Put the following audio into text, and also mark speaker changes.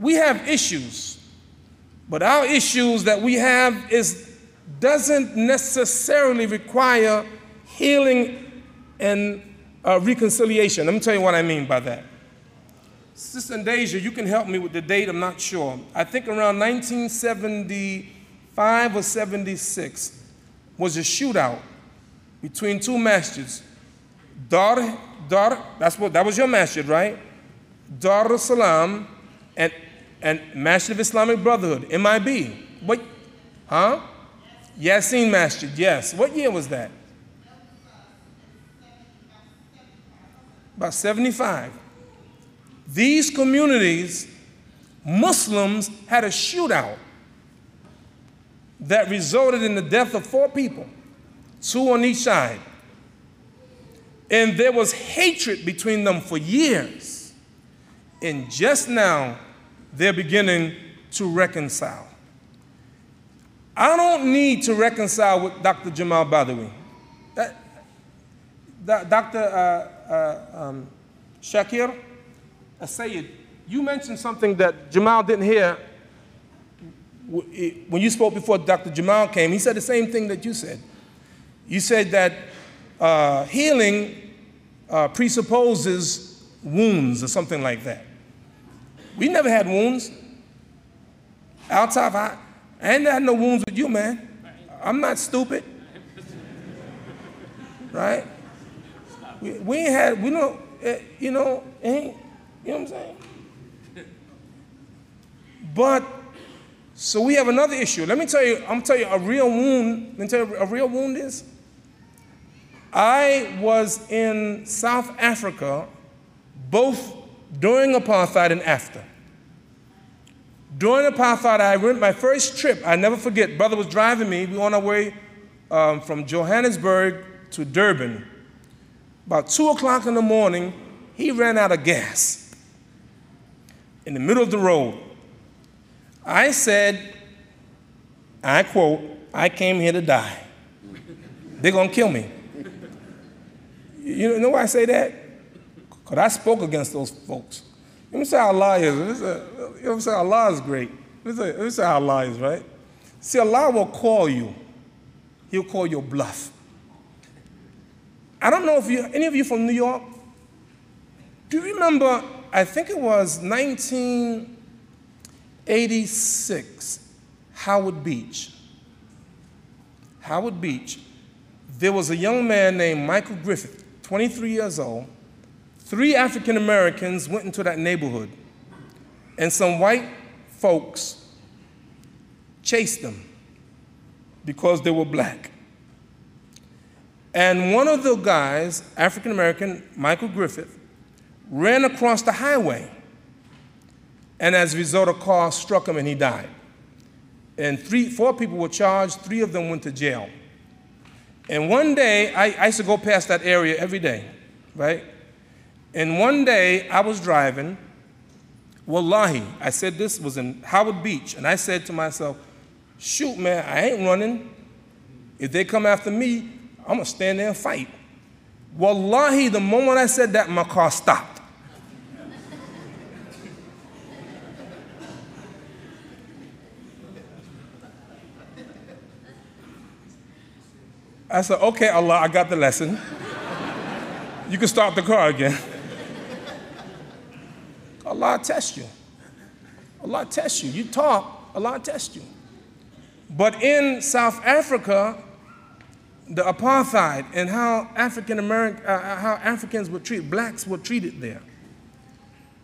Speaker 1: we have issues, but our issues that we have is doesn't necessarily require healing and uh, reconciliation. Let me tell you what I mean by that. Sister Deja, you can help me with the date, I'm not sure. I think around 1975 or 76 was a shootout between two masjids. Dar, Dar, that's what, that was your masjid, right? Dar Salam and, and Masjid of Islamic Brotherhood, MIB. What, huh? Yasin Masjid, yes. What year was that? About 75. These communities, Muslims had a shootout that resulted in the death of four people, two on each side. And there was hatred between them for years. And just now, they're beginning to reconcile. I don't need to reconcile with Dr. Jamal Badawi. That, that, Dr. Uh, uh, um, Shakir, Sayyid, you mentioned something that Jamal didn't hear when you spoke before Dr. Jamal came. He said the same thing that you said. You said that uh, healing uh, presupposes wounds or something like that. We never had wounds. Outside, I, I ain't had no wounds with you, man. I'm not stupid. Right? We, we ain't had, we don't, uh, you know, ain't, you know what I'm saying? But, so we have another issue. Let me tell you, I'm gonna tell you a real wound. Let me tell you a real wound is. I was in South Africa both during apartheid and after. During apartheid, I went my first trip. I never forget. Brother was driving me. We were on our way um, from Johannesburg to Durban. About two o'clock in the morning, he ran out of gas in the middle of the road. I said, I quote, I came here to die. They're going to kill me. You know why I say that? Because I spoke against those folks. Let me say Allah is. Let me say, Allah is great. Let me, say, let me Allah is, right? See, Allah will call you. He'll call your bluff. I don't know if you, any of you from New York, do you remember, I think it was 1986, Howard Beach. Howard Beach. There was a young man named Michael Griffith, 23 years old. Three African Americans went into that neighborhood, and some white folks chased them because they were black. And one of the guys, African American, Michael Griffith, ran across the highway. And as a result, a car struck him and he died. And three, four people were charged, three of them went to jail. And one day, I, I used to go past that area every day, right? And one day, I was driving. Wallahi, I said this was in Howard Beach, and I said to myself, shoot, man, I ain't running. If they come after me, I'm gonna stand there and fight. Wallahi, the moment I said that, my car stopped. I said, okay, Allah, I got the lesson. You can start the car again. Allah test you. Allah test you. You talk, Allah test you. But in South Africa, the apartheid and how African American, uh, how Africans were treated, blacks were treated there.